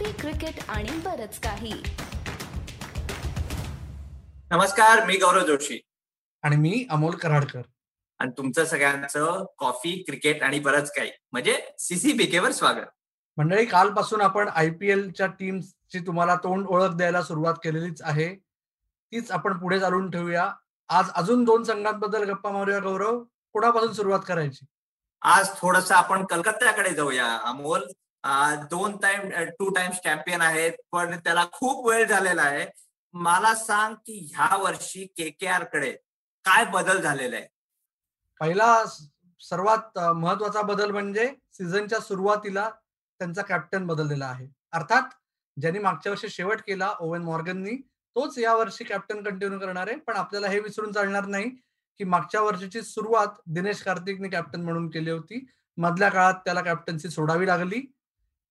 Coffee cricket आणि बरच काही. नमस्कार मी गौरव जोशी. आणि मी अमोल कराडकर. आणि तुमचं सगळ्यांचं कॉफी क्रिकेट आणि बरंच काही. म्हणजे सीसीबीकेवर स्वागत. मंडळी कालपासून आपण आय पी एलच्या टीमची तुम्हाला तोंड ओळख द्यायला सुरुवात केलेलीच आहे. तीच आपण पुढे चालून ठेवूया. आज अजून दोन संघांबद्दल गप्पा मारूया गौरव. कोणापासून सुरुवात करायची? आज थोडस आपण कलकत्त्याकडे जाऊया अमोल. दोन टाइम टू टाइम्स चॅम्पियन आहेत पण त्याला खूप वेळ झालेला आहे. मला सांग की ह्या वर्षी के के आरकडे काय बदल झालेला आहे? पहिला सर्वात महत्त्वाचा बदल म्हणजे सीझनच्या सुरुवातीला त्यांचा कॅप्टन बदललेला आहे. अर्थात ज्यांनी मागच्या वर्षी शेवट केला ओवन मॉर्गननी तोच या वर्षी कॅप्टन कंटिन्यू करणार आहे. पण आपल्याला हे विसरून चालणार नाही की मागच्या वर्षीची सुरुवात दिनेश कार्तिकने कॅप्टन म्हणून केली होती. मधल्या काळात त्याला कॅप्टन्सी सोडावी लागली.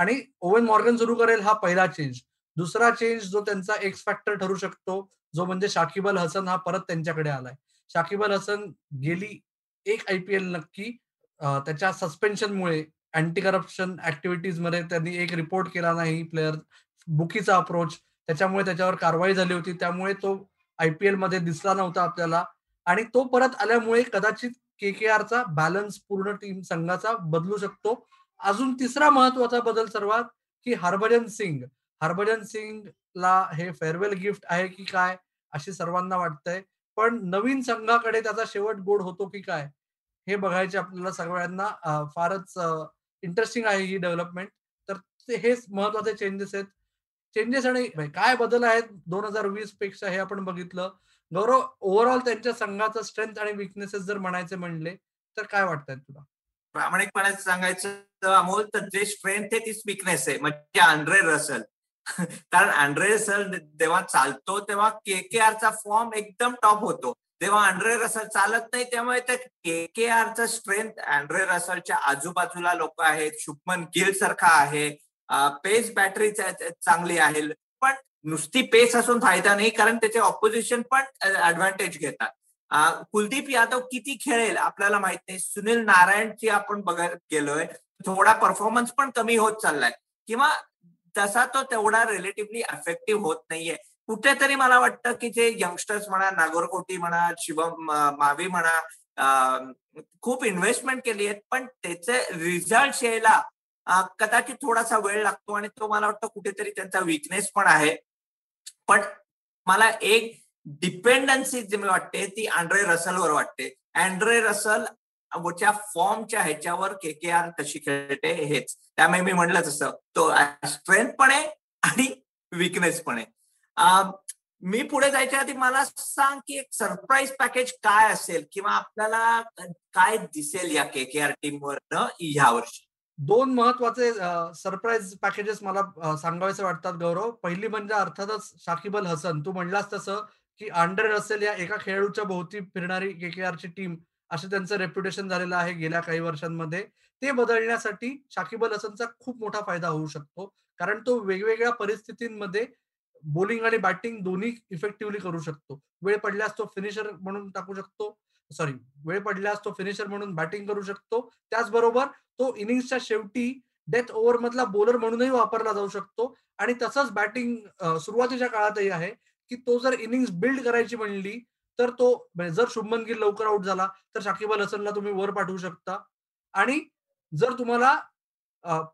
आणि ओवन मॉर्गन सुरू करेल हा पहिला चेंज दुसरा चेंज जो त्यांचा एक्स फॅक्टर ठरू शकतो जो म्हणजे शाकिब अल हसन हा परत त्यांच्याकडे आलाय. शाकिब अल हसन गेली एक आय पी एल नक्की त्याच्या सस्पेन्शनमुळे अँटी करप्शन ऍक्टिव्हिटीजमध्ये त्यांनी एक रिपोर्ट केला नाही प्लेअर बुकीचा अप्रोच त्याच्यामुळे त्याच्यावर कारवाई झाली होती त्यामुळे तो आय पी मध्ये दिसला नव्हता आपल्याला. आणि तो परत आल्यामुळे कदाचित के के आरचा बॅलन्स पूर्ण टीम संघाचा बदलू शकतो. अजून तिसरा महत्त्वाचा बदल सर्वात की हरभजन सिंग. हरभजन सिंगला हे फेअरवेल गिफ्ट आहे की काय अशी सर्वांना वाटतंय. पण नवीन संघाकडे त्याचा शेवट गोड होतो की काय हे बघायचे आपल्याला सगळ्यांना. फारच इंटरेस्टिंग आहे ही डेव्हलपमेंट तर हेच महत्त्वाचे चेंजेस आहेत. चेंजेस आणि म्हणजे काय बदल आहेत दोन हजार वीसपेक्षा हे आपण बघितलं. गौरव ओव्हरऑल त्यांच्या संघाचं स्ट्रेंथ आणि विकनेसेस जर म्हणायचे म्हणले तर काय वाटतंय तुला? प्रामाणिकपणे सांगायचं अमोल तर जे स्ट्रेंथ आहे तीच विकनेस आहे. म्हणजे अँड्रे रसल कारण अँड्रे रसल जेव्हा चालतो तेव्हा के के आरचा फॉर्म एकदम टॉप होतो. तेव्हा अँड्रे रसल चालत नाही त्यामुळे त्या के के आरचा स्ट्रेंथ अँड्रे रसलच्या आजूबाजूला लोक आहेत. शुभमन गिल सारखा आहे. पेस बॅटरी चांगली आहे. पण नुसती पेस असून फायदा नाही कारण त्याचे ऑपोजिशन पण ऍडव्हान्टेज घेतात. कुलदीप यादव किती खेळेल आपल्याला माहीत नाही. सुनील नारायणची आपण बघत गेलोय. थोडा परफॉर्मन्स पण कमी होत चाललाय. किंवा तसा तो तेवढा रिलेटिव्हली अफेक्टिव्ह होत नाहीये. कुठेतरी मला वाटतं की जे यंगस्टर्स म्हणा नागोरकोटी म्हणा शिवम मावी म्हणा खूप इन्व्हेस्टमेंट केली आहेत. पण त्याचे रिझल्ट यायला कदाचित थोडासा वेळ लागतो आणि तो मला वाटतं कुठेतरी त्यांचा विकनेस पण आहे. पण मला एक डिपेंडन्सी जी मी वाटते ती अँड्रे रसलवर वाटते. अँड्रे रसल वरच्या फॉर्मच्या ह्याच्यावर के के आर कशी खेळते हेच. त्यामुळे मी म्हणलं तसं तो स्ट्रेंथ पण आहे आणि विकनेस पण आहे. मी पुढे जायच्या आधी मला सांग की एक सरप्राईज पॅकेज काय असेल किंवा आपल्याला काय दिसेल या के के आर टीमवर ह्या वर्षी? दोन महत्त्वाचे सरप्राईज पॅकेजेस मला सांगावेसे वाटतात गौरव. पहिली म्हणजे अर्थातच शाकिब अल हसन. तू म्हणलास तसं की अंडर रसेल या एका खेळाडूच्या भोवती फिरणारी केकेआरची टीम असं त्यांचं रेप्युटेशन झालेलं आहे गेल्या काही वर्षांमध्ये. ते बदलण्यासाठी शाकिब अल हसनचा खूप मोठा फायदा होऊ शकतो. कारण तो वेगवेगळ्या परिस्थितींमध्ये बॉलिंग आणि बॅटिंग दोन्ही इफेक्टिव्हली करू शकतो. वेळ पडल्यास तो फिनिशर म्हणून टाकू शकतो. सॉरी वेळ पडल्यास तो फिनिशर म्हणून बॅटिंग करू शकतो. त्याचबरोबर तो इनिंगच्या शेवटी डेथ ओव्हर मधला बॉलर म्हणूनही वापरला जाऊ शकतो. आणि तसंच बॅटिंग सुरुवातीच्या काळातही आहे. की तो जर इनिंग्स बिल्ड करायची म्हणली तर तो जर शुभमन गिल लवकर आउट झाला तर शाकिब अल हसनला तुम्ही वर पाठवू शकता. आणि जर तुम्हाला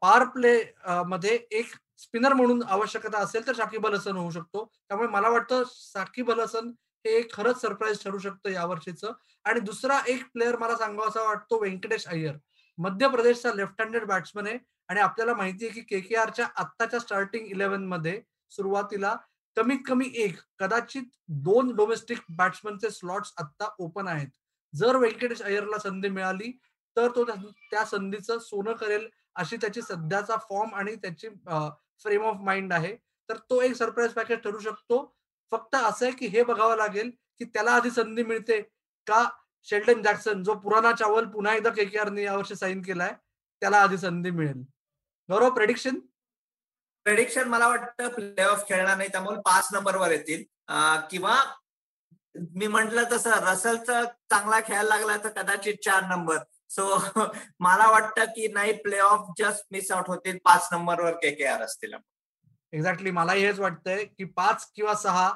पार प्ले मध्ये एक स्पिनर म्हणून आवश्यकता असेल तर शाकिब अल हसन होऊ शकतो. त्यामुळे मला वाटतं शाकिब अल हसन हे एक खरंच सरप्राईज ठरू शकतं यावर्षीचं आणि दुसरा एक प्लेअर मला सांगावा असा वाटतो व्यंकटेश अय्यर. मध्य प्रदेशचा लेफ्ट हँडेड बॅट्समन आहे. आणि आपल्याला माहिती आहे की के के आरच्या आत्ताच्या स्टार्टिंग इलेव्हनमध्ये सुरुवातीला कमीत कमी एक कदाचित दोन डोमेस्टिक बॅट्समनचे स्लॉट्स आत्ता ओपन आहेत. जर व्यंकटेश अय्यरला संधी मिळाली तर तो त्या संधीचं सोनं करेल अशी त्याची सध्याचा फॉर्म आणि त्याची फ्रेम ऑफ माइंड आहे. तर तो एक सरप्राईज पॅकेज ठरू शकतो. फक्त असं आहे की हे बघावं लागेल की त्याला आधी संधी मिळते का शेल्डन जॅक्सन जो पुराणा चावल पुन्हा एकदा के के आरने यावर्षी साईन केलाय त्याला आधी संधी मिळेल. गौरव प्रेडिक्शन प्रेडिक्शन मला वाटतं प्ले ऑफ खेळणार नाही त्यामुळे पाच नंबरवर येतील. किंवा मी म्हंटल तसं रसलचा चांगला खेळायला लागला तर कदाचित चार नंबर. सो मला वाटतं की नाही play off just miss out होतील पाच नंबरवर के के आर असतील. एक्झॅक्टली मला हेच वाटतंय की पाच किंवा सहा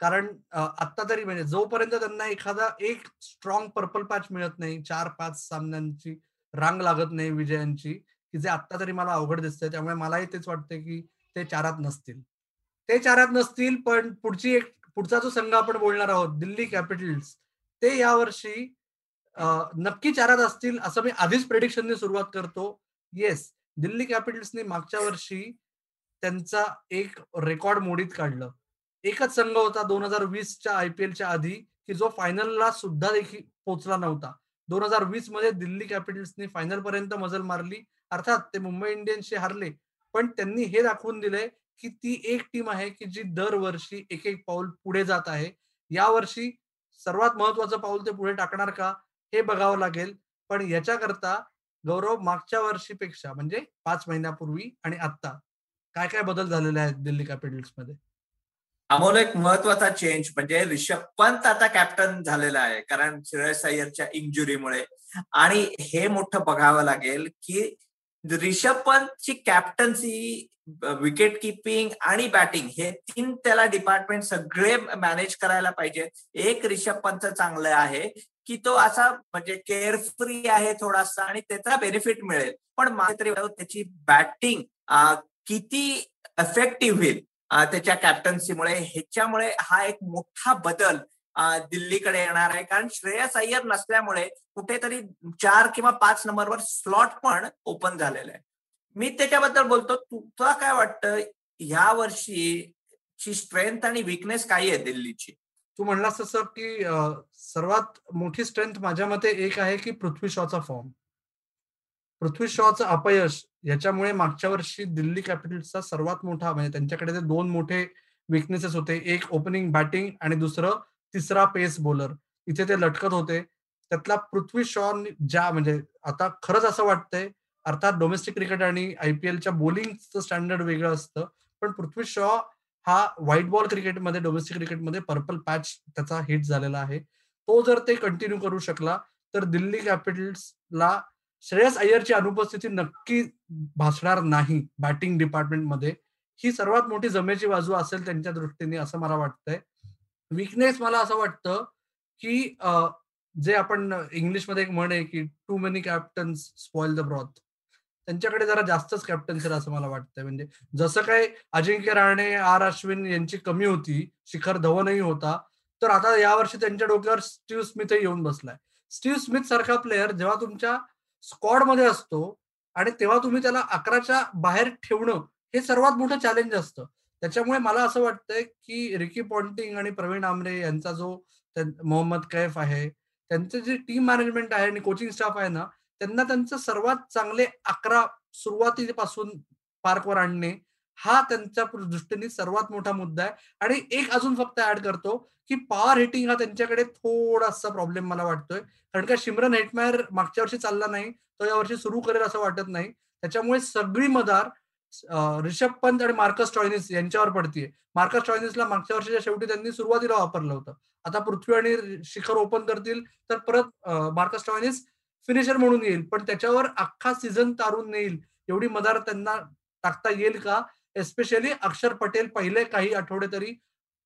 कारण आता तरी म्हणजे जोपर्यंत त्यांना एखादा एक स्ट्रॉंग पर्पल पॅच मिळत नाही चार पाच सामन्यांची रांग लागत नाही विजयांची की जे आत्ता तरी मला अवघड दिसतंय त्यामुळे मलाही तेच वाटतंय की ते चारात नसतील. ते चारात नसतील पण पुढची एक पुढचा जो संघ आपण बोलणार आहोत दिल्ली कॅपिटल्स ते यावर्षी नक्की चारात असतील असं मी आधीच प्रेडिक्शनने सुरुवात करतो. येस दिल्ली कॅपिटल्सने मागच्या वर्षी त्यांचा एक रेकॉर्ड मोडीत काढलं. एकच संघ होता दोन हजार वीसच्या आय पी एलच्या आधी की जो फायनलला सुद्धा देखील पोहोचला नव्हता. दोन हजार वीसमध्ये दिल्ली कॅपिटल्सने फायनल पर्यंत मजल मारली. अर्थात ते मुंबई इंडियन्सशी हारले. पण त्यांनी हे दाखवून दिलंय की ती एक टीम आहे की जी दरवर्षी एक एक पाऊल पुढे जात आहे. यावर्षी सर्वात महत्वाचं पाऊल ते पुढे टाकणार का हे बघावं लागेल. पण याच्याकरता गौरव मागच्या वर्षीपेक्षा म्हणजे पाच महिन्यापूर्वी आणि आता काय काय बदल झालेले आहेत दिल्ली कॅपिटल्समध्ये अमोल एक महत्त्वाचा चेंज म्हणजे रिषभ पंत आता कॅप्टन झालेला आहे. कारण श्रेयस अय्यरच्या इंजुरीमुळे आणि हे मोठं बघावं लागेल की रिषभ पंतची कॅप्टन्सी विकेट किपिंग आणि बॅटिंग हे तीन त्याला डिपार्टमेंट सगळे मॅनेज करायला पाहिजे. एक रिषभ पंत चांगलं आहे की तो असा म्हणजे केअरफ्री आहे थोडासा आणि त्याचा बेनिफिट मिळेल. पण तरी त्याची बॅटिंग किती इफेक्टिव्ह होईल त्याच्या कॅप्टन्सीमुळे ह्याच्यामुळे हा एक मोठा बदल दिल्लीकडे येणार आहे. कारण श्रेयस अय्यर नसल्यामुळे कुठेतरी चार किंवा पाच नंबरवर स्लॉट पण ओपन झालेला आहे. मी त्याच्याबद्दल बोलतो. तुला काय वाटतं? ह्या वर्षीची स्ट्रेंथ आणि विकनेस काय आहे दिल्लीची? तू म्हणलास तसं की सर्वात मोठी स्ट्रेंथ माझ्या मते एक आहे की पृथ्वी शॉचा फॉर्म. पृथ्वी शॉचं अपयश याच्यामुळे मागच्या वर्षी दिल्ली कॅपिटल्सचा सर्वात मोठा म्हणजे त्यांच्याकडे दोन मोठे विकनेसेस होते एक ओपनिंग बॅटिंग आणि दुसरं तिसरा पेस बॉलर इथे ते लटकत होते. त्यातला पृथ्वी शॉन ज्या म्हणजे आता खरंच असं वाटतंय अर्थात डोमेस्टिक क्रिकेट आणि आयपीएलच्या बोलिंगचं स्टँडर्ड वेगळं असतं. पण पृथ्वी शॉ हा व्हाईट बॉल क्रिकेटमध्ये डोमेस्टिक क्रिकेटमध्ये पर्पल पॅच त्याचा हिट झालेला आहे. तो जर ते कंटिन्यू करू शकला तर दिल्ली कॅपिटल्सला श्रेयस अय्यरची अनुपस्थिती नक्की भासणार नाही बॅटिंग डिपार्टमेंटमध्ये ही सर्वात मोठी जमेची बाजू असेल त्यांच्या दृष्टीने असं मला वाटतंय. विकनेस मला असं वाटतं की जे आपण इंग्लिशमध्ये एक म्हण आहे की too many captains spoil the broth त्यांच्याकडे जरा जास्तच कॅप्टन्सी असं मला वाटतंय. म्हणजे जसं काय अजिंक्य राणे आर. अश्विन यांची कमी होती शिखर धवनही होता तर आता यावर्षी त्यांच्या डोक्यावर स्टीव्ह स्मिथही येऊन बसलाय. स्टीव्ह स्मिथ सारखा प्लेअर जेव्हा तुमच्या स्कॉडमध्ये असतो आणि तेव्हा तुम्ही त्याला अकराच्या बाहेर ठेवणं हे सर्वात मोठं चॅलेंज असतं. त्याच्यामुळे मला असं वाटतंय की रिकी पॉन्टिंग आणि प्रवीण आमरे यांचा जो मोहम्मद कैफ आहे त्यांचं जे टीम मॅनेजमेंट आहे आणि कोचिंग स्टाफ आहे ना त्यांना त्यांचं सर्वात चांगले अकरा सुरुवातीपासून पार्कवर आणणे हा त्यांच्या दृष्टीने सर्वात मोठा मुद्दा आहे. आणि एक अजून फक्त ऍड करतो की पॉवर हिटिंग हा त्यांच्याकडे थोडासा प्रॉब्लेम मला वाटतोय. कारण का शिमरन हेटमायर मागच्या वर्षी चालला नाही तो यावर्षी सुरू करेल असं वाटत नाही. त्याच्यामुळे सगळी मदार रिषभ पंत आणि मार्कस टॉयनिस यांच्यावर पडतीये. मार्कस टॉयनिसला मागच्या वर्षीच्या शेवटी त्यांनी सुरुवातीला वापरलं होतं. आता पृथ्वी आणि शिखर ओपन करतील तर परत मार्कस टॉयनिस फिनिशर म्हणून येईल. पण त्याच्यावर अख्खा सीझन तारून नेईल एवढी मदार त्यांना टाकता येईल का? एस्पेशली अक्षर पटेल पहिले काही आठवडे तरी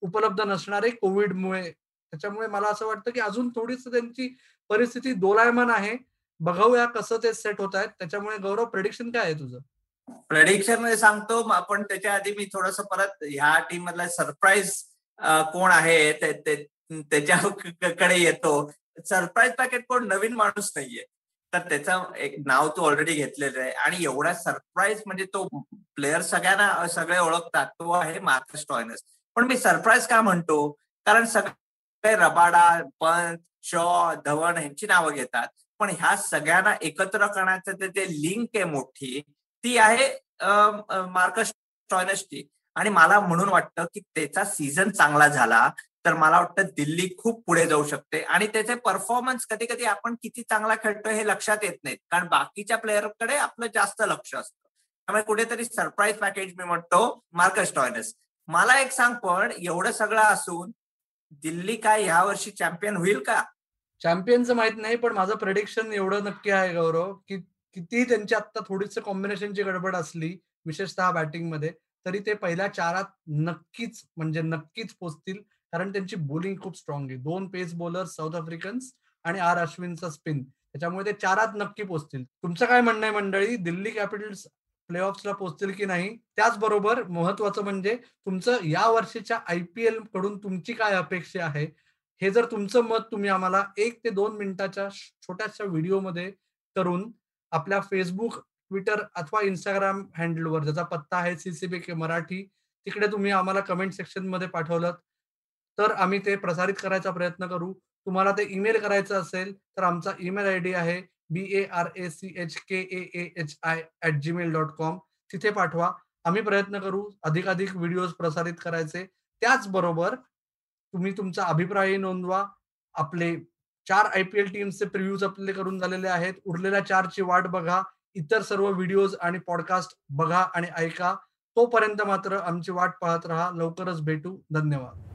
उपलब्ध नसणारे कोविडमुळे. त्याच्यामुळे मला असं वाटतं की अजून थोडीच त्यांची परिस्थिती दोलायमान आहे. बघूया कसं ते सेट होत आहेत. त्याच्यामुळे गौरव प्रेडिक्शन काय आहे तुझं? प्रेडिक्शनमध्ये सांगतो आपण त्याच्या आधी मी थोडस परत ह्या टीम मधला सरप्राईज कोण आहे त्याच्याकडे येतो. सरप्राईज पॅकेट कोण? नवीन माणूस नाहीये. तर त्याचं एक नाव तू ऑलरेडी घेतलेलं आहे. आणि एवढा सरप्राईज म्हणजे तो प्लेअर सगळ्यांना सगळे ओळखतात. तो आहे मार्कस टॉयनस. पण मी सरप्राईज का म्हणतो? कारण सगळे रबाडा पंत शॉ धवन यांची नावं घेतात. पण ह्या सगळ्यांना एकत्र करण्याचं ते लिंक आहे मोठी. ती आहे मार्कस टॉयनसची आणि मला म्हणून वाटतं की त्याचा सीझन चांगला झाला तर मला वाटतं दिल्ली खूप पुढे जाऊ शकते. आणि त्याचे परफॉर्मन्स कधी कधी आपण किती चांगला खेळतोय हे लक्षात येत नाहीत. कारण बाकीच्या प्लेअरकडे आपलं जास्त लक्ष असतं. त्यामुळे कुठेतरी सरप्राईज पॅकेज मी म्हणतो मार्कस टॉयनस मला एक सांग पण एवढं सगळं असून दिल्ली काय ह्या वर्षी चॅम्पियन होईल का? चॅम्पियनचं माहीत नाही पण माझं प्रेडिक्शन एवढं नक्की आहे गौरव की कितीही त्यांची आता थोडीस कॉम्बिनेशनची गडबड असली विशेषतः बॅटिंगमध्ये तरी ते पहिल्या चारात नक्कीच म्हणजे नक्कीच पोचतील. कारण त्यांची बॉलिंग खूप स्ट्रॉंग आहे. दोन पेस बॉलर साऊथ आफ्रिकन्स आणि आर अश्विनचा स्पिन त्याच्यामुळे ते चारात नक्की पोचतील. तुमचं काय म्हणणं आहे मंडळी? दिल्ली कॅपिटल्स प्लेऑफ्सला पोहोचतील की नाही? त्याचबरोबर महत्वाचं म्हणजे तुमचं या वर्षीच्या आय पी एलकडून तुमची काय अपेक्षा आहे? हे जर तुमचं मत तुम्ही आम्हाला एक ते दोन मिनिटाच्या छोट्याशा व्हिडिओमध्ये करून आपल्या फेसबुक ट्विटर अथवा इंस्टाग्राम हँडलवर ज्याचा पत्ता आहे सीसीबी के मराठी तिकडे तुम्ही आम्हाला कमेंट सेक्शनमध्ये पाठवलं. तर आम्ही ते प्रसारित करायचा प्रयत्न करू. तुम्हाला ते ईमेल करायचं असेल तर आमचा ईमेल आय डी आहे B A R A C H K A H I at Gmail dot com तिथे पाठवा. आम्ही प्रयत्न करू अधिकाधिक व्हिडिओज प्रसारित करायचे. त्याचबरोबर तुम्ही तुमचा अभिप्राय नोंदवा. आपले चार आय पी एल टीमचे प्रिव्ह्यूज आपले करून झालेले आहेत. उरलेल्या चारची वाट बघा. इतर सर्व व्हिडिओज आणि पॉडकास्ट बघा आणि ऐका. तोपर्यंत मात्र आमची वाट पाहत राहा. लवकरच भेटू. धन्यवाद.